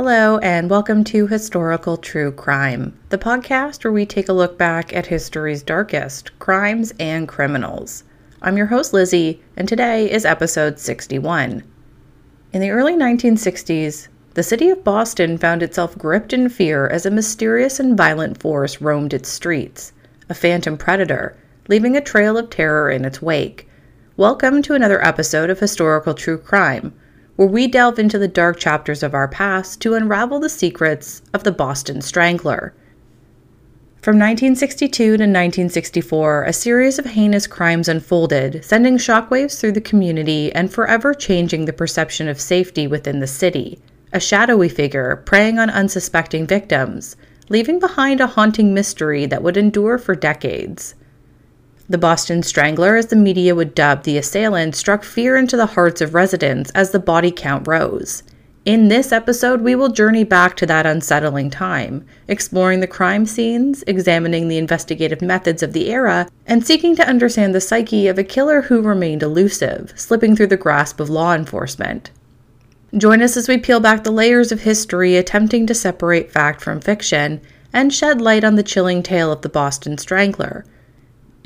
Hello, and welcome to Historical True Crime, the podcast where we take a look back at history's darkest crimes and criminals. I'm your host, Lizzie, and today is episode 61. In the early 1960s, the city of Boston found itself gripped in fear as a mysterious and violent force roamed its streets, a phantom predator, leaving a trail of terror in its wake. Welcome to another episode of Historical True Crime where we delve into the dark chapters of our past to unravel the secrets of the Boston Strangler. From 1962 to 1964, a series of heinous crimes unfolded, sending shockwaves through the community and forever changing the perception of safety within the city. A shadowy figure preying on unsuspecting victims, leaving behind a haunting mystery that would endure for decades. The Boston Strangler, as the media would dub the assailant, struck fear into the hearts of residents as the body count rose. In this episode, we will journey back to that unsettling time, exploring the crime scenes, examining the investigative methods of the era, and seeking to understand the psyche of a killer who remained elusive, slipping through the grasp of law enforcement. Join us as we peel back the layers of history, attempting to separate fact from fiction, and shed light on the chilling tale of the Boston Strangler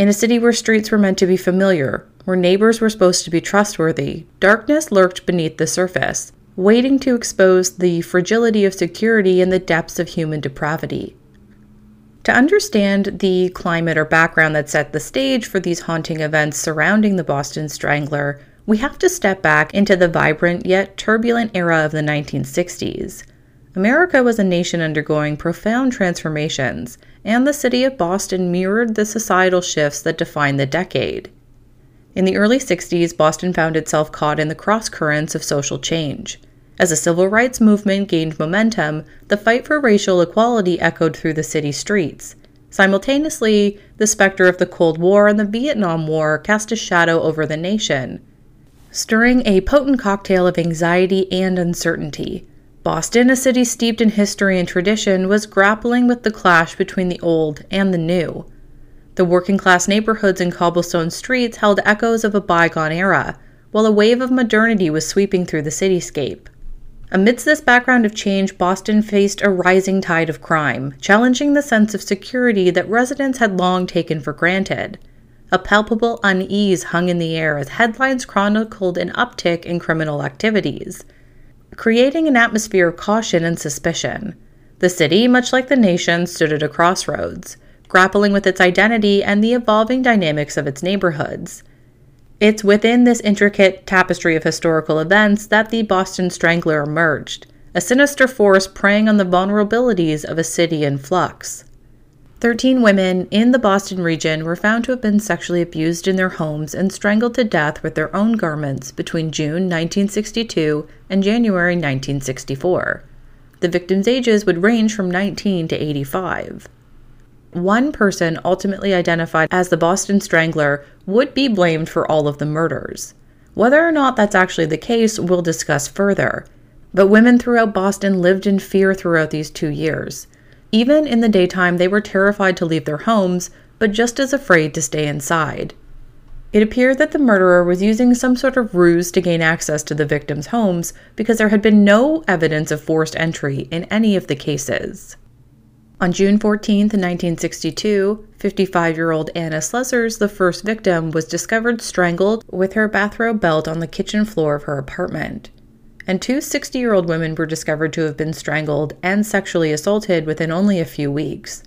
in a city where streets were meant to be familiar, where neighbors were supposed to be trustworthy, darkness lurked beneath the surface, waiting to expose the fragility of security and the depths of human depravity. To understand the climate or background that set the stage for these haunting events surrounding the Boston Strangler, we have to step back into the vibrant yet turbulent era of the 1960s. America was a nation undergoing profound transformations, and the city of Boston mirrored the societal shifts that defined the decade. In the early 60s, Boston found itself caught in the crosscurrents of social change. As the civil rights movement gained momentum, the fight for racial equality echoed through the city streets. Simultaneously, the specter of the Cold War and the Vietnam War cast a shadow over the nation, stirring a potent cocktail of anxiety and uncertainty. Boston, a city steeped in history and tradition, was grappling with the clash between the old and the new. The working class neighborhoods and cobblestone streets held echoes of a bygone era, while a wave of modernity was sweeping through the cityscape. Amidst this background of change, Boston faced a rising tide of crime, challenging the sense of security that residents had long taken for granted. A palpable unease hung in the air as headlines chronicled an uptick in criminal activities creating an atmosphere of caution and suspicion. The city, much like the nation, stood at a crossroads, grappling with its identity and the evolving dynamics of its neighborhoods. It's within this intricate tapestry of historical events that the Boston Strangler emerged, a sinister force preying on the vulnerabilities of a city in flux. Thirteen women in the Boston region were found to have been sexually abused in their homes and strangled to death with their own garments between June 1962 and January 1964. The victims' ages would range from 19 to 85. One person, ultimately identified as the Boston Strangler, would be blamed for all of the murders. Whether or not that's actually the case, we'll discuss further. But women throughout Boston lived in fear throughout these two years. Even in the daytime, they were terrified to leave their homes, but just as afraid to stay inside. It appeared that the murderer was using some sort of ruse to gain access to the victims' homes because there had been no evidence of forced entry in any of the cases. On June 14, 1962, 55 year old Anna Slesers, the first victim, was discovered strangled with her bathrobe belt on the kitchen floor of her apartment and two 60 year old women were discovered to have been strangled and sexually assaulted within only a few weeks.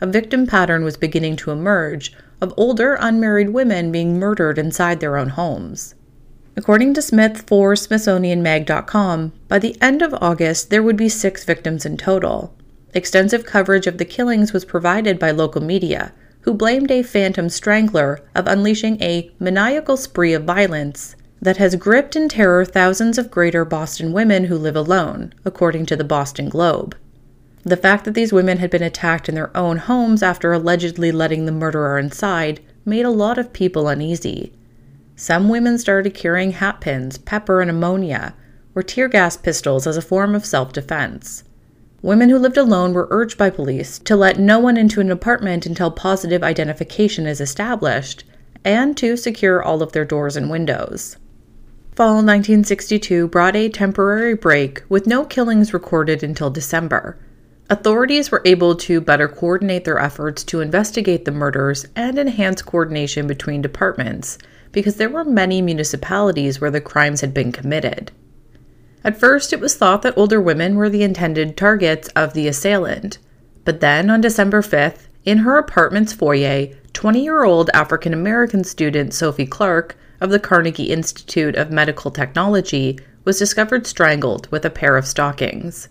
A victim pattern was beginning to emerge of older unmarried women being murdered inside their own homes. According to Smith for SmithsonianMag.com, by the end of August, there would be six victims in total. Extensive coverage of the killings was provided by local media, who blamed a phantom strangler of unleashing a maniacal spree of violence that has gripped in terror thousands of greater Boston women who live alone, according to the Boston Globe. The fact that these women had been attacked in their own homes after allegedly letting the murderer inside made a lot of people uneasy. Some women started carrying hatpins, pepper, and ammonia, or tear gas pistols as a form of self defense. Women who lived alone were urged by police to let no one into an apartment until positive identification is established, and to secure all of their doors and windows. Fall 1962 brought a temporary break with no killings recorded until December. Authorities were able to better coordinate their efforts to investigate the murders and enhance coordination between departments because there were many municipalities where the crimes had been committed. At first, it was thought that older women were the intended targets of the assailant, but then on December 5th, in her apartment's foyer, 20 year old African American student Sophie Clark of the Carnegie Institute of Medical Technology was discovered strangled with a pair of stockings.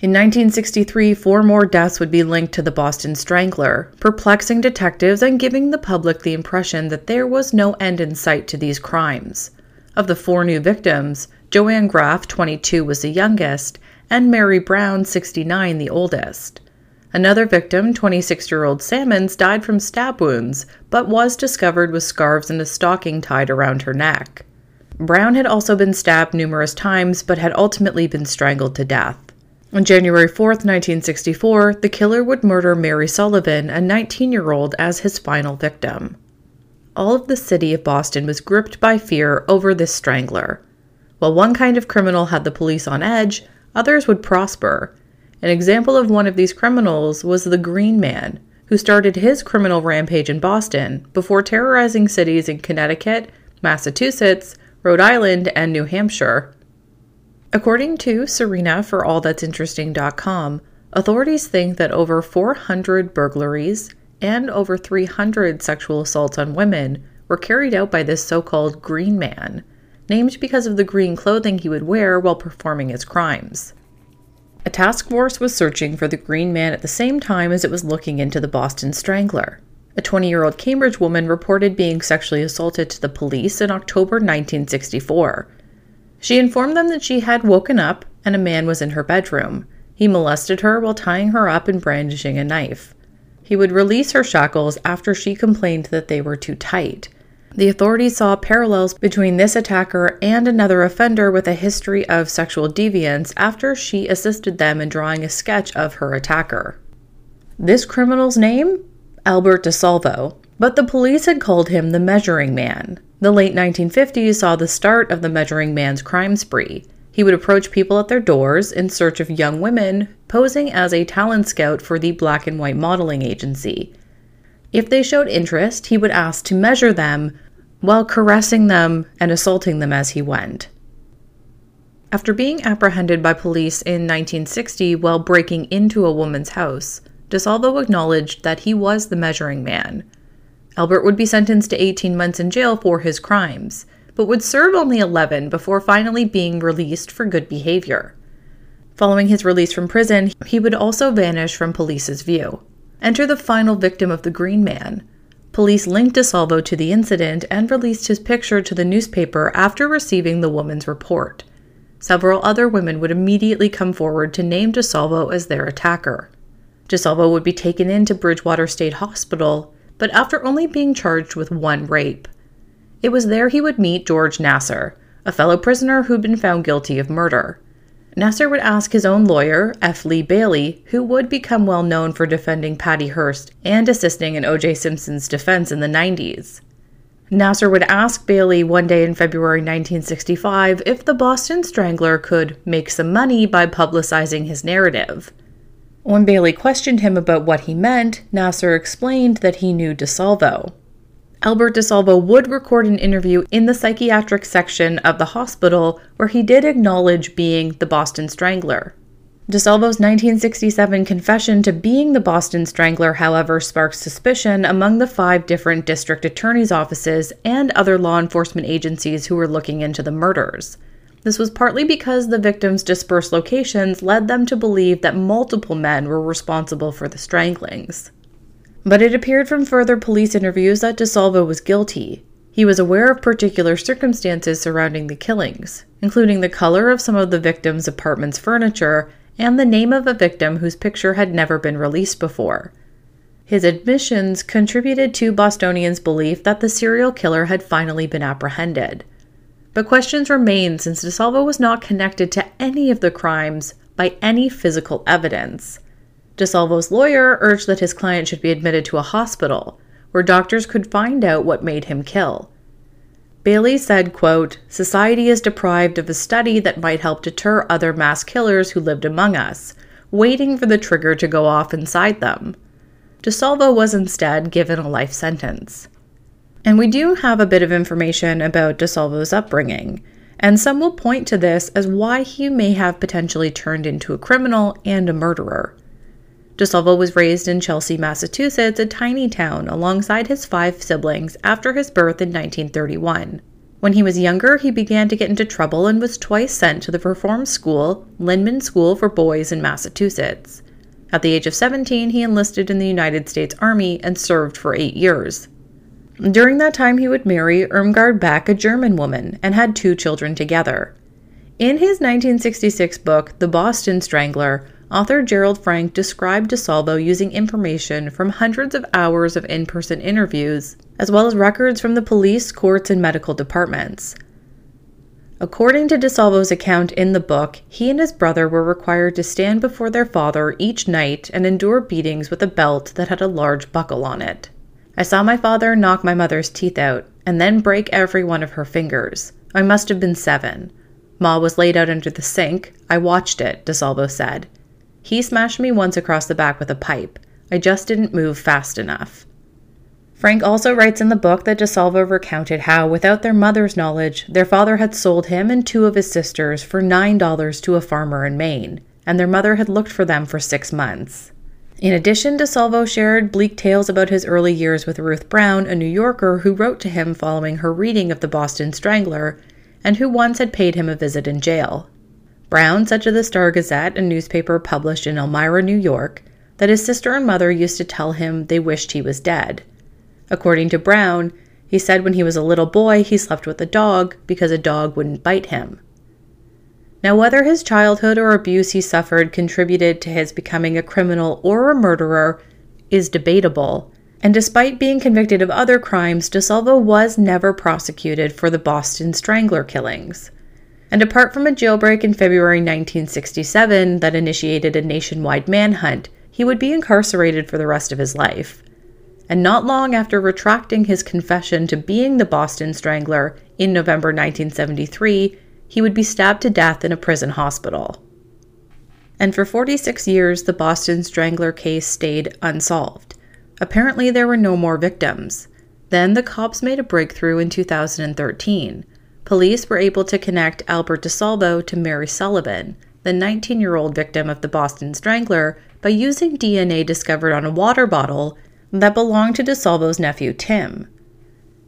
In 1963, four more deaths would be linked to the Boston Strangler, perplexing detectives and giving the public the impression that there was no end in sight to these crimes. Of the four new victims, Joanne Graff, 22, was the youngest, and Mary Brown, 69, the oldest. Another victim, 26 year old Samans, died from stab wounds, but was discovered with scarves and a stocking tied around her neck. Brown had also been stabbed numerous times, but had ultimately been strangled to death. On January 4, 1964, the killer would murder Mary Sullivan, a 19 year old, as his final victim. All of the city of Boston was gripped by fear over this strangler. While one kind of criminal had the police on edge, others would prosper, an example of one of these criminals was the Green Man, who started his criminal rampage in Boston before terrorizing cities in Connecticut, Massachusetts, Rhode Island, and New Hampshire. According to Serena for AllThat'sInteresting.com, authorities think that over 400 burglaries and over 300 sexual assaults on women were carried out by this so called Green Man, named because of the green clothing he would wear while performing his crimes. A task force was searching for the Green Man at the same time as it was looking into the Boston Strangler. A 20 year old Cambridge woman reported being sexually assaulted to the police in October 1964. She informed them that she had woken up and a man was in her bedroom. He molested her while tying her up and brandishing a knife. He would release her shackles after she complained that they were too tight. The authorities saw parallels between this attacker and another offender with a history of sexual deviance after she assisted them in drawing a sketch of her attacker. This criminal's name? Albert DeSalvo, but the police had called him the Measuring Man. The late 1950s saw the start of the Measuring Man's crime spree. He would approach people at their doors in search of young women, posing as a talent scout for the black and white modeling agency. If they showed interest, he would ask to measure them while caressing them and assaulting them as he went. After being apprehended by police in 1960 while breaking into a woman's house, DeSalvo acknowledged that he was the measuring man. Albert would be sentenced to 18 months in jail for his crimes, but would serve only 11 before finally being released for good behavior. Following his release from prison, he would also vanish from police's view. Enter the final victim of the Green Man. Police linked DeSalvo to the incident and released his picture to the newspaper after receiving the woman's report. Several other women would immediately come forward to name DeSalvo as their attacker. DeSalvo would be taken into Bridgewater State Hospital, but after only being charged with one rape. It was there he would meet George Nassar, a fellow prisoner who'd been found guilty of murder. Nassar would ask his own lawyer, F. Lee Bailey, who would become well known for defending Patty Hearst and assisting in O.J. Simpson's defense in the 90s. Nassar would ask Bailey one day in February 1965 if the Boston Strangler could make some money by publicizing his narrative. When Bailey questioned him about what he meant, Nassar explained that he knew DeSalvo. Albert DeSalvo would record an interview in the psychiatric section of the hospital where he did acknowledge being the Boston Strangler. DeSalvo's 1967 confession to being the Boston Strangler, however, sparked suspicion among the five different district attorney's offices and other law enforcement agencies who were looking into the murders. This was partly because the victims' dispersed locations led them to believe that multiple men were responsible for the stranglings. But it appeared from further police interviews that DeSalvo was guilty. He was aware of particular circumstances surrounding the killings, including the color of some of the victims' apartment's furniture and the name of a victim whose picture had never been released before. His admissions contributed to Bostonians' belief that the serial killer had finally been apprehended. But questions remain since DeSalvo was not connected to any of the crimes by any physical evidence. DeSalvo's lawyer urged that his client should be admitted to a hospital where doctors could find out what made him kill. Bailey said, quote, Society is deprived of a study that might help deter other mass killers who lived among us, waiting for the trigger to go off inside them. DeSalvo was instead given a life sentence. And we do have a bit of information about DeSalvo's upbringing, and some will point to this as why he may have potentially turned into a criminal and a murderer. DeSalvo was raised in Chelsea, Massachusetts, a tiny town, alongside his five siblings after his birth in 1931. When he was younger, he began to get into trouble and was twice sent to the reform school, Lyman School for Boys in Massachusetts. At the age of 17, he enlisted in the United States Army and served for eight years. During that time, he would marry Irmgard Beck, a German woman, and had two children together. In his 1966 book, The Boston Strangler, author Gerold Frank described DeSalvo using information from hundreds of hours of in person interviews, as well as records from the police, courts, and medical departments. According to DeSalvo's account in the book, he and his brother were required to stand before their father each night and endure beatings with a belt that had a large buckle on it. I saw my father knock my mother's teeth out and then break every one of her fingers. I must have been seven. Ma was laid out under the sink. I watched it, DeSalvo said. He smashed me once across the back with a pipe. I just didn't move fast enough. Frank also writes in the book that DeSalvo recounted how, without their mother's knowledge, their father had sold him and two of his sisters for $9 to a farmer in Maine, and their mother had looked for them for six months. In addition, DeSalvo shared bleak tales about his early years with Ruth Brown, a New Yorker who wrote to him following her reading of The Boston Strangler, and who once had paid him a visit in jail. Brown said to the Star Gazette, a newspaper published in Elmira, New York, that his sister and mother used to tell him they wished he was dead. According to Brown, he said when he was a little boy he slept with a dog because a dog wouldn't bite him. Now, whether his childhood or abuse he suffered contributed to his becoming a criminal or a murderer is debatable, and despite being convicted of other crimes, DeSalvo was never prosecuted for the Boston Strangler killings. And apart from a jailbreak in February 1967 that initiated a nationwide manhunt, he would be incarcerated for the rest of his life. And not long after retracting his confession to being the Boston Strangler in November 1973, he would be stabbed to death in a prison hospital. And for 46 years, the Boston Strangler case stayed unsolved. Apparently, there were no more victims. Then the cops made a breakthrough in 2013 police were able to connect Albert DeSalvo to Mary Sullivan, the 19 year old victim of the Boston Strangler, by using DNA discovered on a water bottle that belonged to DeSalvo's nephew Tim.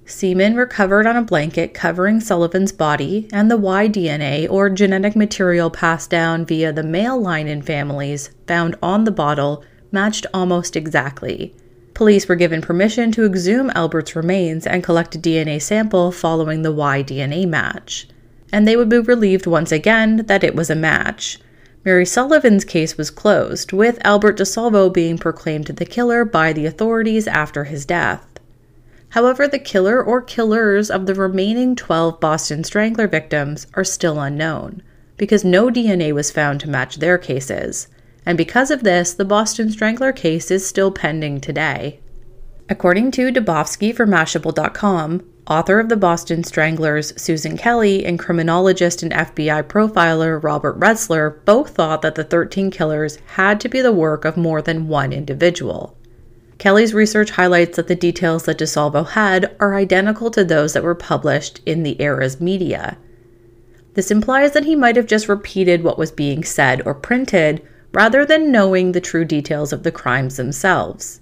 Semen recovered on a blanket covering Sullivan's body, and the Y DNA, or genetic material passed down via the male line in families, found on the bottle matched almost exactly. Police were given permission to exhume Albert's remains and collect a DNA sample following the Y DNA match. And they would be relieved once again that it was a match. Mary Sullivan's case was closed, with Albert DeSalvo being proclaimed the killer by the authorities after his death. However, the killer or killers of the remaining 12 Boston Strangler victims are still unknown, because no DNA was found to match their cases, and because of this, the Boston Strangler case is still pending today. According to Dubofsky for Mashable.com, author of the Boston Stranglers Susan Kelly and criminologist and FBI profiler Robert Ressler both thought that the 13 killers had to be the work of more than one individual. Kelly's research highlights that the details that DeSalvo had are identical to those that were published in the era's media. This implies that he might have just repeated what was being said or printed rather than knowing the true details of the crimes themselves.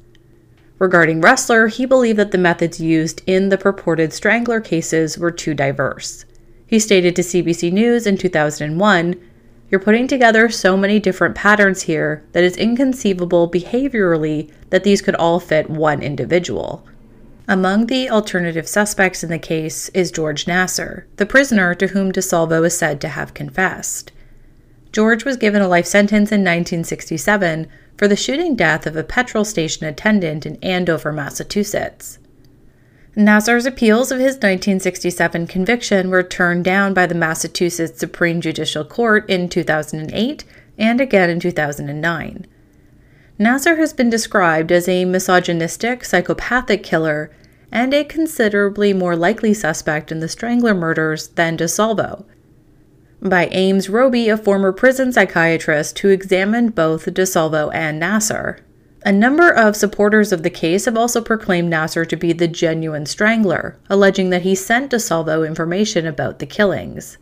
Regarding Ressler, he believed that the methods used in the purported strangler cases were too diverse. He stated to CBC News in 2001 You're putting together so many different patterns here that it's inconceivable behaviorally that these could all fit one individual. Among the alternative suspects in the case is George Nassar, the prisoner to whom DeSalvo is said to have confessed. George was given a life sentence in 1967 for the shooting death of a petrol station attendant in Andover, Massachusetts. Nassar's appeals of his 1967 conviction were turned down by the Massachusetts Supreme Judicial Court in 2008 and again in 2009. Nassar has been described as a misogynistic, psychopathic killer, and a considerably more likely suspect in the Strangler murders than DeSalvo. By Ames Robey, a former prison psychiatrist who examined both DeSalvo and Nassar. A number of supporters of the case have also proclaimed Nassar to be the genuine strangler, alleging that he sent DeSalvo information about the killings.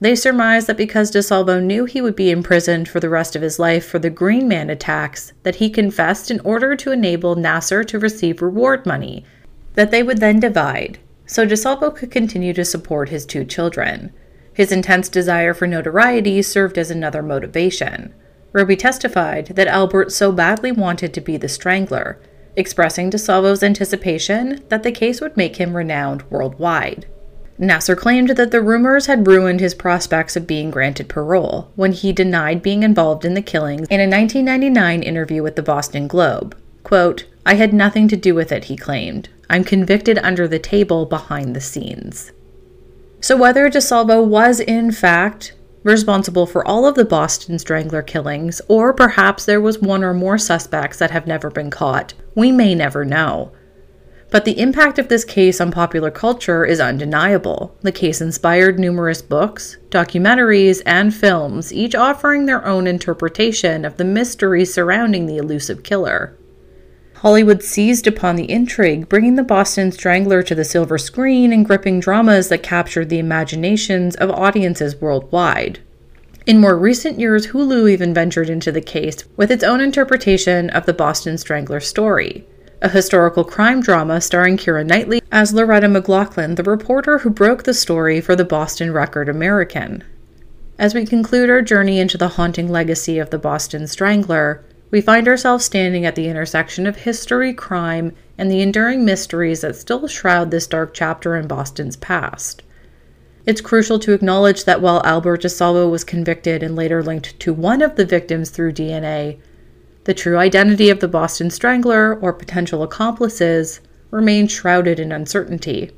They surmise that because DeSalvo knew he would be imprisoned for the rest of his life for the Green Man attacks, that he confessed in order to enable Nassar to receive reward money, that they would then divide, so DeSalvo could continue to support his two children. His intense desire for notoriety served as another motivation. Robey testified that Albert so badly wanted to be the strangler, expressing DeSalvo's anticipation that the case would make him renowned worldwide. Nassar claimed that the rumors had ruined his prospects of being granted parole when he denied being involved in the killings in a 1999 interview with the Boston Globe. Quote, I had nothing to do with it, he claimed. I'm convicted under the table behind the scenes. So, whether DeSalvo was in fact responsible for all of the Boston Strangler killings, or perhaps there was one or more suspects that have never been caught, we may never know. But the impact of this case on popular culture is undeniable. The case inspired numerous books, documentaries, and films, each offering their own interpretation of the mystery surrounding the elusive killer. Hollywood seized upon the intrigue, bringing the Boston Strangler to the silver screen and gripping dramas that captured the imaginations of audiences worldwide. In more recent years, Hulu even ventured into the case with its own interpretation of the Boston Strangler story a historical crime drama starring Keira Knightley as Loretta McLaughlin, the reporter who broke the story for the Boston Record American. As we conclude our journey into the haunting legacy of the Boston Strangler, we find ourselves standing at the intersection of history, crime, and the enduring mysteries that still shroud this dark chapter in Boston's past. It's crucial to acknowledge that while Albert DeSalvo was convicted and later linked to one of the victims through DNA, the true identity of the Boston Strangler or potential accomplices remains shrouded in uncertainty.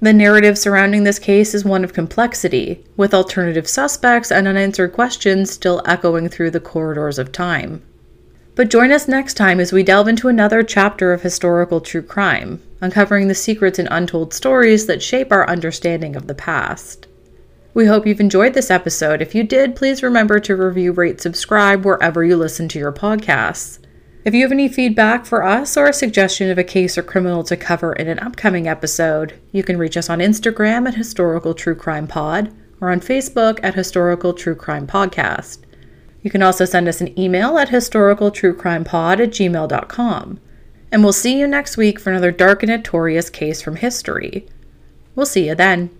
The narrative surrounding this case is one of complexity, with alternative suspects and unanswered questions still echoing through the corridors of time. But join us next time as we delve into another chapter of historical true crime, uncovering the secrets and untold stories that shape our understanding of the past. We hope you've enjoyed this episode. If you did, please remember to review, rate, subscribe wherever you listen to your podcasts. If you have any feedback for us or a suggestion of a case or criminal to cover in an upcoming episode, you can reach us on Instagram at Historical True Crime Pod or on Facebook at Historical True Crime Podcast. You can also send us an email at historicaltruecrimepod at gmail.com. And we'll see you next week for another dark and notorious case from history. We'll see you then.